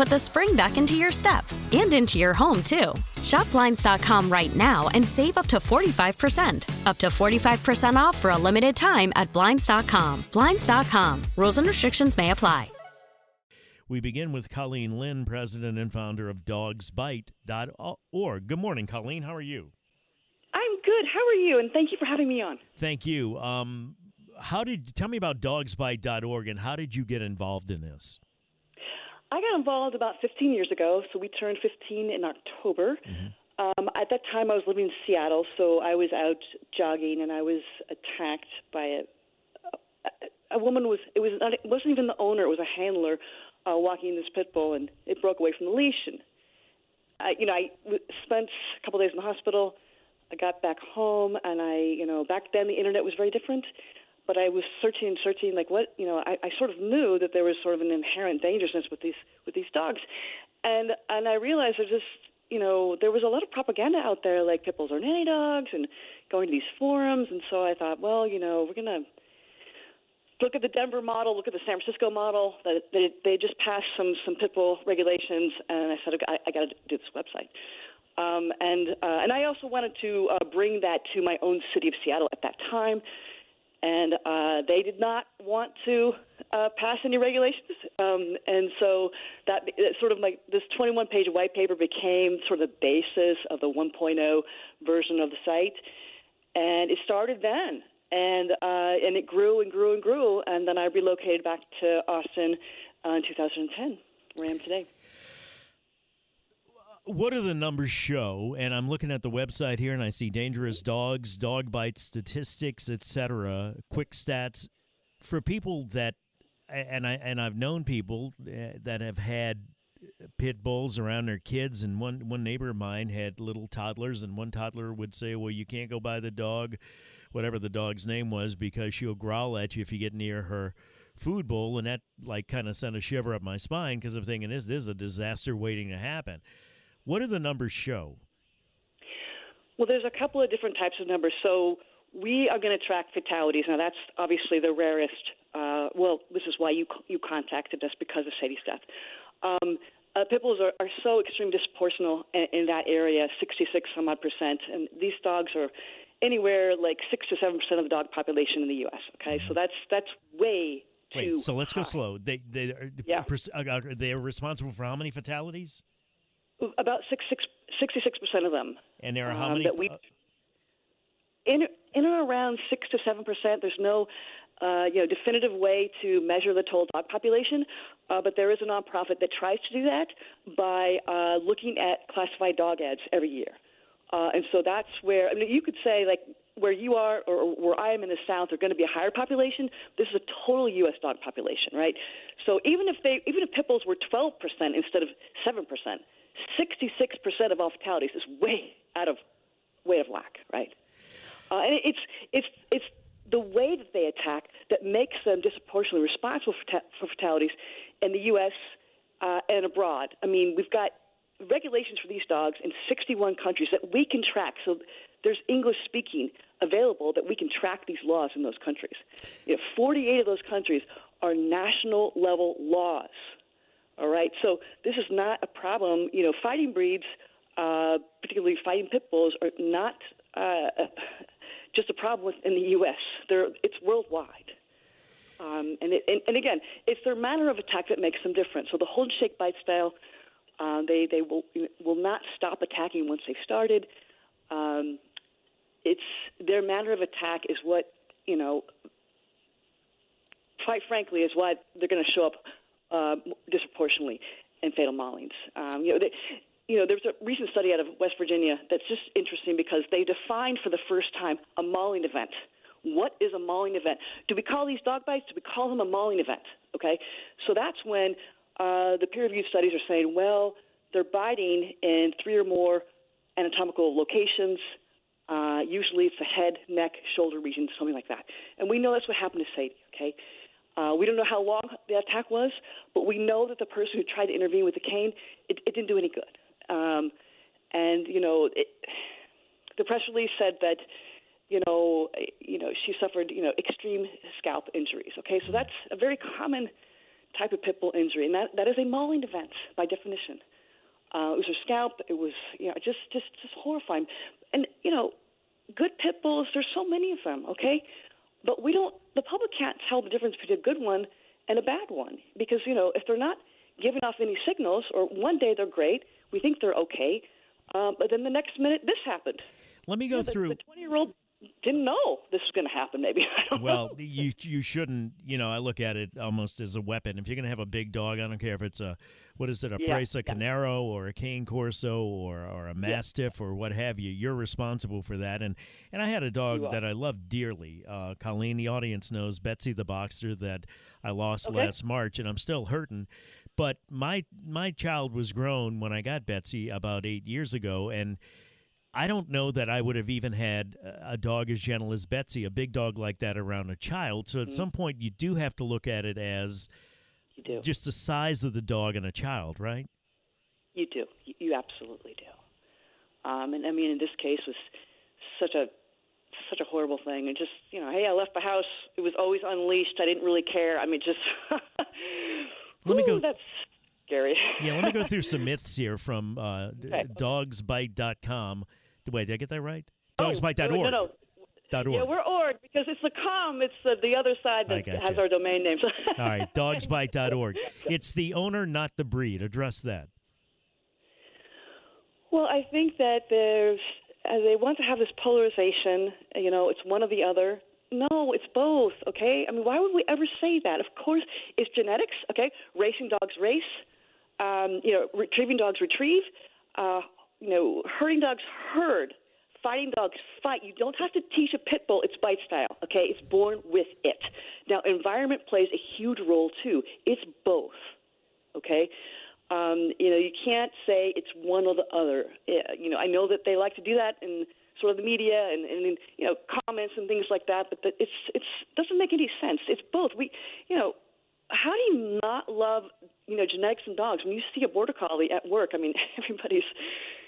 put the spring back into your step and into your home, too. Shop Blinds.com right now and save up to 45%. Up to 45% off for a limited time at Blinds.com. Blinds.com. Rules and restrictions may apply. We begin with Colleen Lynn, president and founder of dogsbite.org. Good morning, Colleen. How are you? I'm good. How are you? And thank you for having me on. Thank you. Um, how did tell me about dogsbite.org and how did you get involved in this? I got involved about 15 years ago. So we turned 15 in October. Mm-hmm. Um, at that time, I was living in Seattle, so I was out jogging and I was attacked by a a, a woman was it was not it wasn't even the owner it was a handler uh, walking this pit bull, and it broke away from the leash. And I, you know, I w- spent a couple days in the hospital. I got back home, and I, you know, back then the internet was very different. But I was searching and searching, like what, you know, I, I sort of knew that there was sort of an inherent dangerousness with these with these dogs, and and I realized there's just, you know, there was a lot of propaganda out there, like pit bulls are nanny dogs, and going to these forums, and so I thought, well, you know, we're gonna look at the Denver model, look at the San Francisco model. That they, they just passed some some pit bull regulations, and I said I, I got to do this website. Um, and uh, and I also wanted to uh, bring that to my own city of Seattle at that time, and uh, they did not want to uh, pass any regulations, um, and so that sort of like this 21-page white paper became sort of the basis of the 1.0 version of the site, and it started then. And uh, and it grew and grew and grew, and then I relocated back to Austin uh, in 2010, where I am today. What do the numbers show? And I'm looking at the website here, and I see dangerous dogs, dog bite statistics, etc. Quick stats for people that, and I and I've known people eh, that have had pit bulls around their kids and one one neighbor of mine had little toddlers and one toddler would say well you can't go by the dog whatever the dog's name was because she'll growl at you if you get near her food bowl, and that like kind of sent a shiver up my spine because I'm thinking this, this is a disaster waiting to happen. What do the numbers show? Well, there's a couple of different types of numbers. So we are going to track fatalities. Now that's obviously the rarest. Uh, well, this is why you you contacted us because of Sadie's death. Um, uh, pit bulls are, are so extremely disproportional in, in that area, 66 some odd percent, and these dogs are anywhere like six to seven percent of the dog population in the U.S. Okay, so mm-hmm. that's that's way Wait, too. so let's high. go slow. They they are, yeah. are responsible for how many fatalities? About six, six, 66 percent of them. And there are how um, many? That we, in in or around six to seven percent. There's no uh, you know, definitive way to measure the total dog population, uh, but there is a nonprofit that tries to do that by uh, looking at classified dog ads every year. Uh, and so that's where I mean, you could say like where you are or where I am in the South are going to be a higher population. This is a total U.S. dog population, right? So even if they even if pit bulls were 12 percent instead of seven percent, 66 percent of all fatalities is way out of way of whack, right? Uh, and it's it's it's the way that they attack that makes them disproportionately responsible for, ta- for fatalities in the U.S. Uh, and abroad. I mean, we've got regulations for these dogs in 61 countries that we can track. So there's English speaking available that we can track these laws in those countries. You know, 48 of those countries are national level laws. All right, so this is not a problem. You know, fighting breeds, uh, particularly fighting pit bulls, are not uh, just a problem in the U.S. They're, it's worldwide. Um, and, it, and, and again, it's their manner of attack that makes them different. So the hold and shake bite style, uh, they they will will not stop attacking once they've started. Um, it's their manner of attack is what you know. Quite frankly, is why they're going to show up uh, disproportionately in fatal maulings. Um, you know, they, you know, there's a recent study out of West Virginia that's just interesting because they defined for the first time a mauling event. What is a mauling event? Do we call these dog bites? Do we call them a mauling event? Okay, so that's when uh, the peer-reviewed studies are saying, well, they're biting in three or more anatomical locations. Uh, usually, it's the head, neck, shoulder region, something like that. And we know that's what happened to Sadie. Okay, uh, we don't know how long the attack was, but we know that the person who tried to intervene with the cane, it, it didn't do any good. Um, and you know, it, the press release said that you know, you know, she suffered, you know, extreme scalp injuries. Okay, so that's a very common type of pit bull injury, and that, that is a mauling event by definition. Uh, it was her scalp. It was, you know, just, just, just horrifying. And you know, good pit bulls. There's so many of them. Okay, but we don't. The public can't tell the difference between a good one and a bad one because you know if they're not giving off any signals, or one day they're great, we think they're okay, um, but then the next minute this happened. Let me go know, the- through. The twenty-year-old didn't know this was going to happen. Maybe I don't Well, know. you you shouldn't. You know, I look at it almost as a weapon. If you're going to have a big dog, I don't care if it's a what is it, a Yeah, Presa yeah. Canario or a Cane Corso or or a Mastiff or what have you. You're responsible for that. And and I had a dog that I loved dearly. Uh, Colleen, the audience knows Betsy the boxer that I lost Okay. last March, and I'm still hurting. But my my child was grown when I got Betsy about eight years ago, and I don't know that I would have even had a dog as gentle as Betsy, a big dog like that around a child. So at Mm-hmm. some point, you do have to look at it as You do. just the size of the dog and a child, right? You do. You- absolutely do. Um, and I mean, in this case, was such a such a horrible thing. And just you know, hey, I left the house. It was always unleashed. I didn't really care. I mean, just Let me go- That's scary. Yeah, let me go through some myths here from uh, Okay. dogsbite.com. Wait, did I get that right? Oh, Dogsbite.org. No, no. Dot org. Yeah, we're org because it's the com. It's the, the other side that has our domain names. All right, dogsbite.org. It's the owner, not the breed. Address that. Well, I think that there's uh, they want to have this polarization. You know, it's one or the other. No, it's both. Okay. I mean, why would we ever say that? Of course, it's genetics. Okay, racing dogs race. Um, you know, retrieving dogs retrieve. Uh, you know, herding dogs herd. Fighting dogs fight. You don't have to teach a pit bull its bite style. Okay, it's born with it. Now, environment plays a huge role too. It's both okay um, you know you can't say it's one or the other you know i know that they like to do that in sort of the media and, and you know comments and things like that but it's it's doesn't make any sense it's both we you know how do you not love you know genetics and dogs when you see a border collie at work i mean everybody's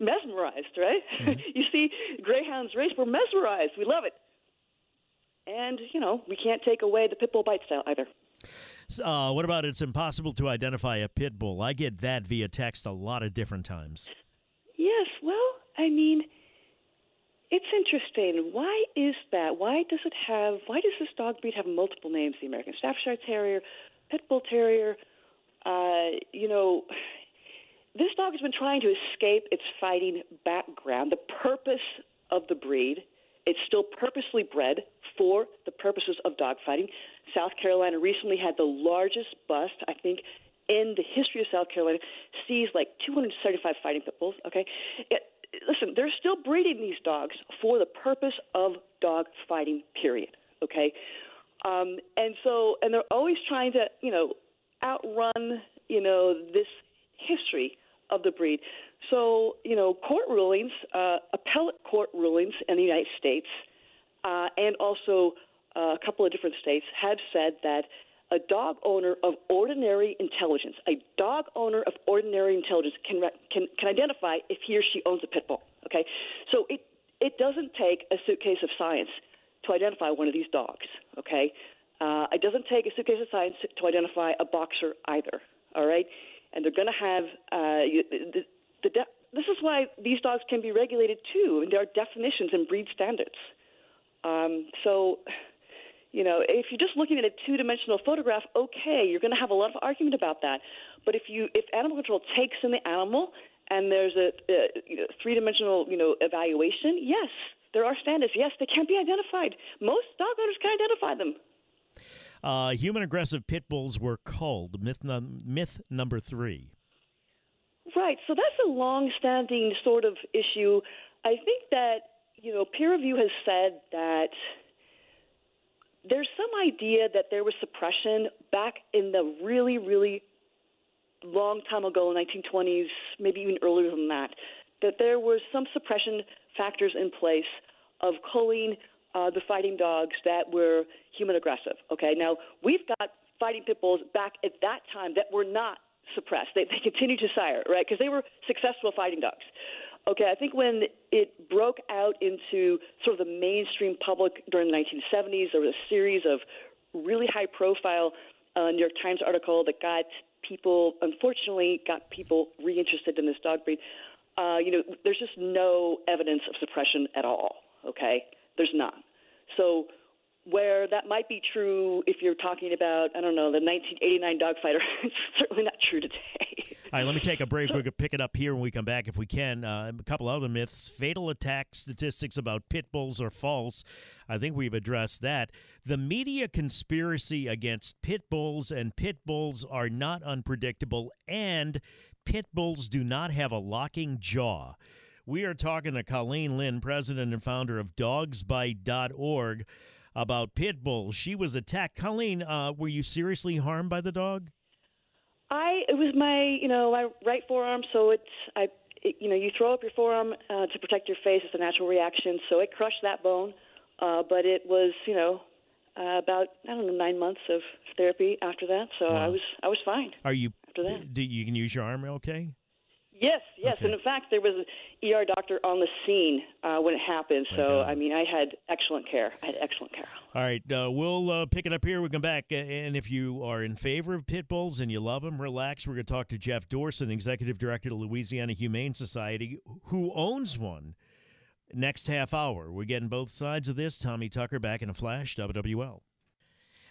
mesmerized right you see greyhounds race we're mesmerized we love it and you know we can't take away the pit bull bite style either Uh, what about it's impossible to identify a pit bull? I get that via text a lot of different times. Yes, well, I mean, it's interesting. Why is that? Why does it have? Why does this dog breed have multiple names? The American Staffordshire Terrier, Pit Bull Terrier. Uh, you know, this dog has been trying to escape its fighting background. The purpose of the breed, it's still purposely bred for the purposes of dog fighting. South Carolina recently had the largest bust, I think, in the history of South Carolina. Sees like 275 fighting pit bulls. Okay, it, listen, they're still breeding these dogs for the purpose of dog fighting. Period. Okay, um, and so and they're always trying to, you know, outrun, you know, this history of the breed. So, you know, court rulings, uh, appellate court rulings in the United States, uh, and also uh, a couple of different states have said that a dog owner of ordinary intelligence, a dog owner of ordinary intelligence, can can can identify if he or she owns a pit bull. Okay, so it it doesn't take a suitcase of science to identify one of these dogs. Okay, uh, it doesn't take a suitcase of science to identify a boxer either. All right, and they're going to have uh, the, the de- this is why these dogs can be regulated too, and there are definitions and breed standards. Um, so, you know, if you're just looking at a two-dimensional photograph, okay, you're going to have a lot of argument about that. But if you if animal control takes in the animal and there's a, a know, three-dimensional you know evaluation, yes, there are standards. Yes, they can't be identified. Most dog owners can identify them. Uh, human aggressive pit bulls were culled. Myth, num- myth number three. Right. So that's a long-standing sort of issue. I think that you know peer review has said that there's some idea that there was suppression back in the really, really long time ago, 1920s, maybe even earlier than that, that there were some suppression factors in place of culling uh, the fighting dogs that were human aggressive. Okay, now we've got fighting pit bulls back at that time that were not suppressed. They, they continued to sire, right? Because they were successful fighting dogs. Okay, I think when it broke out into sort of the mainstream public during the 1970s, there was a series of really high profile uh, New York Times article that got people, unfortunately, got people reinterested in this dog breed. Uh, you know, there's just no evidence of suppression at all. Okay, there's none. So where that might be true if you're talking about, I don't know, the 1989 dogfighter, it's certainly not true today. All right, let me take a break. We could pick it up here when we come back if we can. Uh, a couple other myths. Fatal attack statistics about pit bulls are false. I think we've addressed that. The media conspiracy against pit bulls and pit bulls are not unpredictable, and pit bulls do not have a locking jaw. We are talking to Colleen Lynn, president and founder of dogsbite.org, about pit bulls. She was attacked. Colleen, uh, were you seriously harmed by the dog? I it was my you know my right forearm, so it's I it, you know you throw up your forearm uh, to protect your face. It's a natural reaction, so it crushed that bone. Uh, but it was you know uh, about I don't know nine months of therapy after that, so wow. I was I was fine. Are you after that? Do you can use your arm okay? Yes, yes, Okay. and in fact, there was an ER doctor on the scene uh, when it happened. So. I mean, I had excellent care. I had excellent care. All right, uh, we'll uh, pick it up here. We come back, and if you are in favor of pit bulls and you love them, relax. We're going to talk to Jeff Dorson, executive director of Louisiana Humane Society, who owns one. Next half hour, we're getting both sides of this. Tommy Tucker back in a flash. WWL.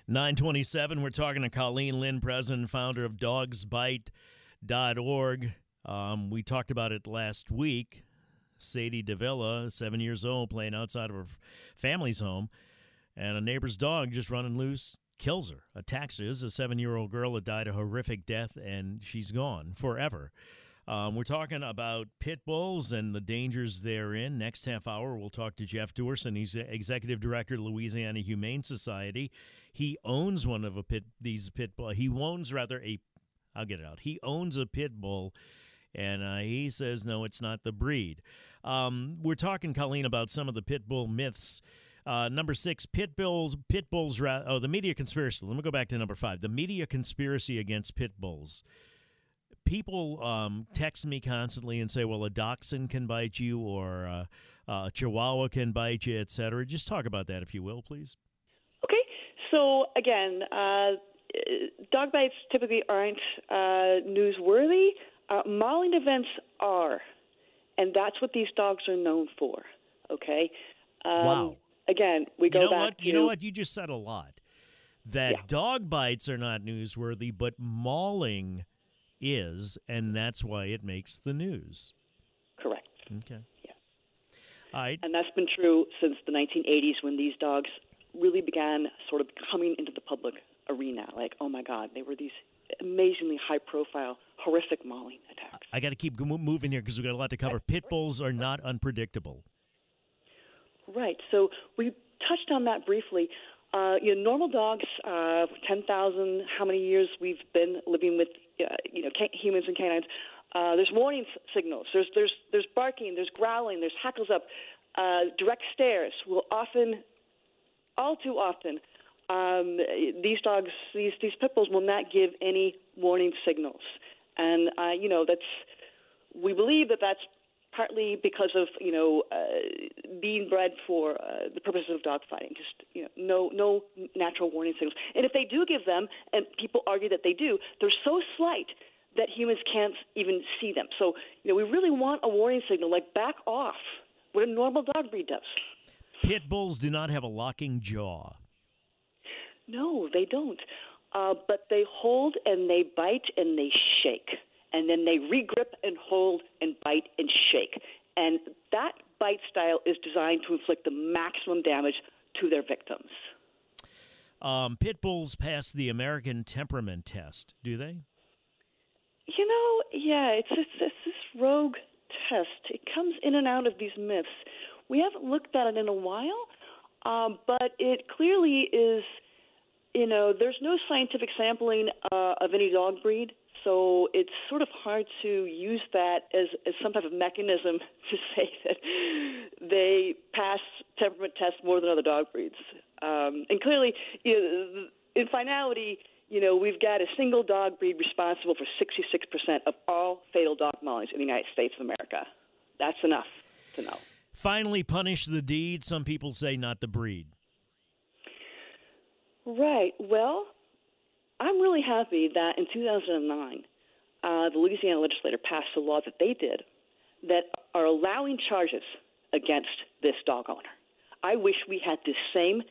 927. We're talking to Colleen Lynn, president and founder of dogsbite.org. Um, we talked about it last week. Sadie Davila, seven years old, playing outside of her family's home, and a neighbor's dog just running loose kills her, attacks her. This is a seven year old girl that died a horrific death, and she's gone forever. Um, we're talking about pit bulls and the dangers therein. Next half hour, we'll talk to Jeff Dorson. He's executive director of Louisiana Humane Society. He owns one of a pit these pit bull. He owns rather a. I'll get it out. He owns a pit bull, and uh, he says no, it's not the breed. Um, we're talking, Colleen, about some of the pit bull myths. Uh, number six, pit bulls. Pit bulls. Ra- oh, the media conspiracy. Let me go back to number five. The media conspiracy against pit bulls people um, text me constantly and say, "Well, a dachshund can bite you, or uh, a chihuahua can bite you, etc." Just talk about that, if you will, please. Okay, so again, uh, dog bites typically aren't uh, newsworthy. Uh, mauling events are, and that's what these dogs are known for. Okay. Um, Wow. Again, we go you know back what? to You know what? You just said a lot. That Yeah. dog bites are not newsworthy, but mauling is, and that's why it makes the news. correct. Okay. Yeah. All right. And that's been true since the 1980s when these dogs really began sort of coming into the public arena. Like, oh my God, they were these amazingly high profile, horrific mauling attacks. I got to keep moving here because we've got a lot to cover. Pit bulls are not unpredictable. Right. So we touched on that briefly. Uh, you know, normal dogs, uh, 10,000, how many years we've been living with, uh, you know, ca- humans and canines. Uh, there's warning s- signals. There's, there's, there's barking. There's growling. There's hackles up. Uh, direct stares will often, all too often, um, these dogs, these these pit bulls will not give any warning signals, and uh, you know that's we believe that that's partly because of you know uh, being bred for uh, the purposes of dogfighting. Just you know, no no natural warning signals. And if they do give them, and people argue that they do, they're so slight that humans can't even see them. So, you know, we really want a warning signal like back off, what a normal dog breed does. Pit bulls do not have a locking jaw. No, they don't. Uh, but they hold and they bite and they shake. And then they regrip and hold and bite and shake. And that bite style is designed to inflict the maximum damage to their victims. Um, pit bulls pass the American temperament test, do they? You know, yeah, it's, it's, it's this rogue test. It comes in and out of these myths. We haven't looked at it in a while, um, but it clearly is. You know, there's no scientific sampling uh, of any dog breed, so it's sort of hard to use that as, as some type of mechanism to say that they pass temperament tests more than other dog breeds. Um, and clearly, you know, in finality, you know, we've got a single dog breed responsible for 66% of all fatal dog maulings in the United States of America. That's enough to know. Finally, punish the deed. Some people say not the breed. Right. Well, I'm really happy that in 2009, uh, the Louisiana legislature passed a law that they did that are allowing charges against this dog owner. I wish we had the same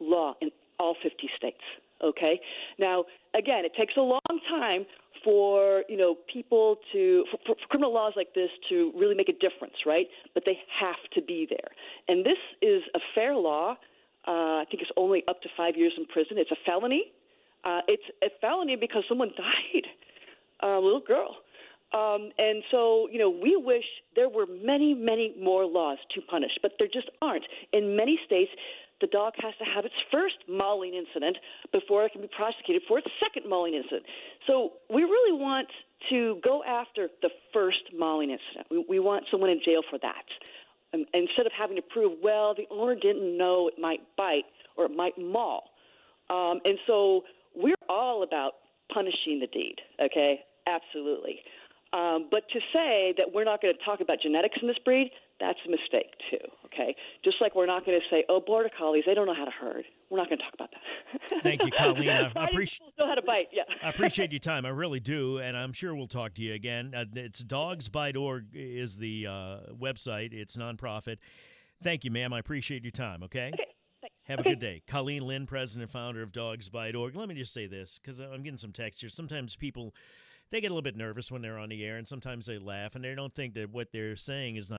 law in all 50 states. Okay. Now, again, it takes a long time for you know people to for, for, criminal laws like this to really make a difference, right? But they have to be there, and this is a fair law. Uh, I think it's only up to five years in prison. It's a felony. Uh, it's a felony because someone died, a little girl. Um, and so, you know, we wish there were many, many more laws to punish, but there just aren't. In many states, the dog has to have its first mauling incident before it can be prosecuted for its second mauling incident. So we really want to go after the first mauling incident. We, we want someone in jail for that. Um, instead of having to prove, well, the owner didn't know it might bite or it might maul. Um, and so we're all about punishing the deed, okay? Absolutely. Um, but to say that we're not going to talk about genetics in this breed, that's a mistake too. Okay, just like we're not going to say, "Oh, border collies, they don't know how to herd." We're not going to talk about that. Thank you, Colleen. I, I appreciate know how to bite. Yeah, I appreciate your time. I really do, and I'm sure we'll talk to you again. Uh, it's dogsbite.org is the uh, website. It's nonprofit. Thank you, ma'am. I appreciate your time. Okay. Okay. Have okay. a good day. Colleen Lynn, president and founder of DogsBite.org. Let me just say this because I'm getting some text here. Sometimes people they get a little bit nervous when they're on the air, and sometimes they laugh and they don't think that what they're saying is not.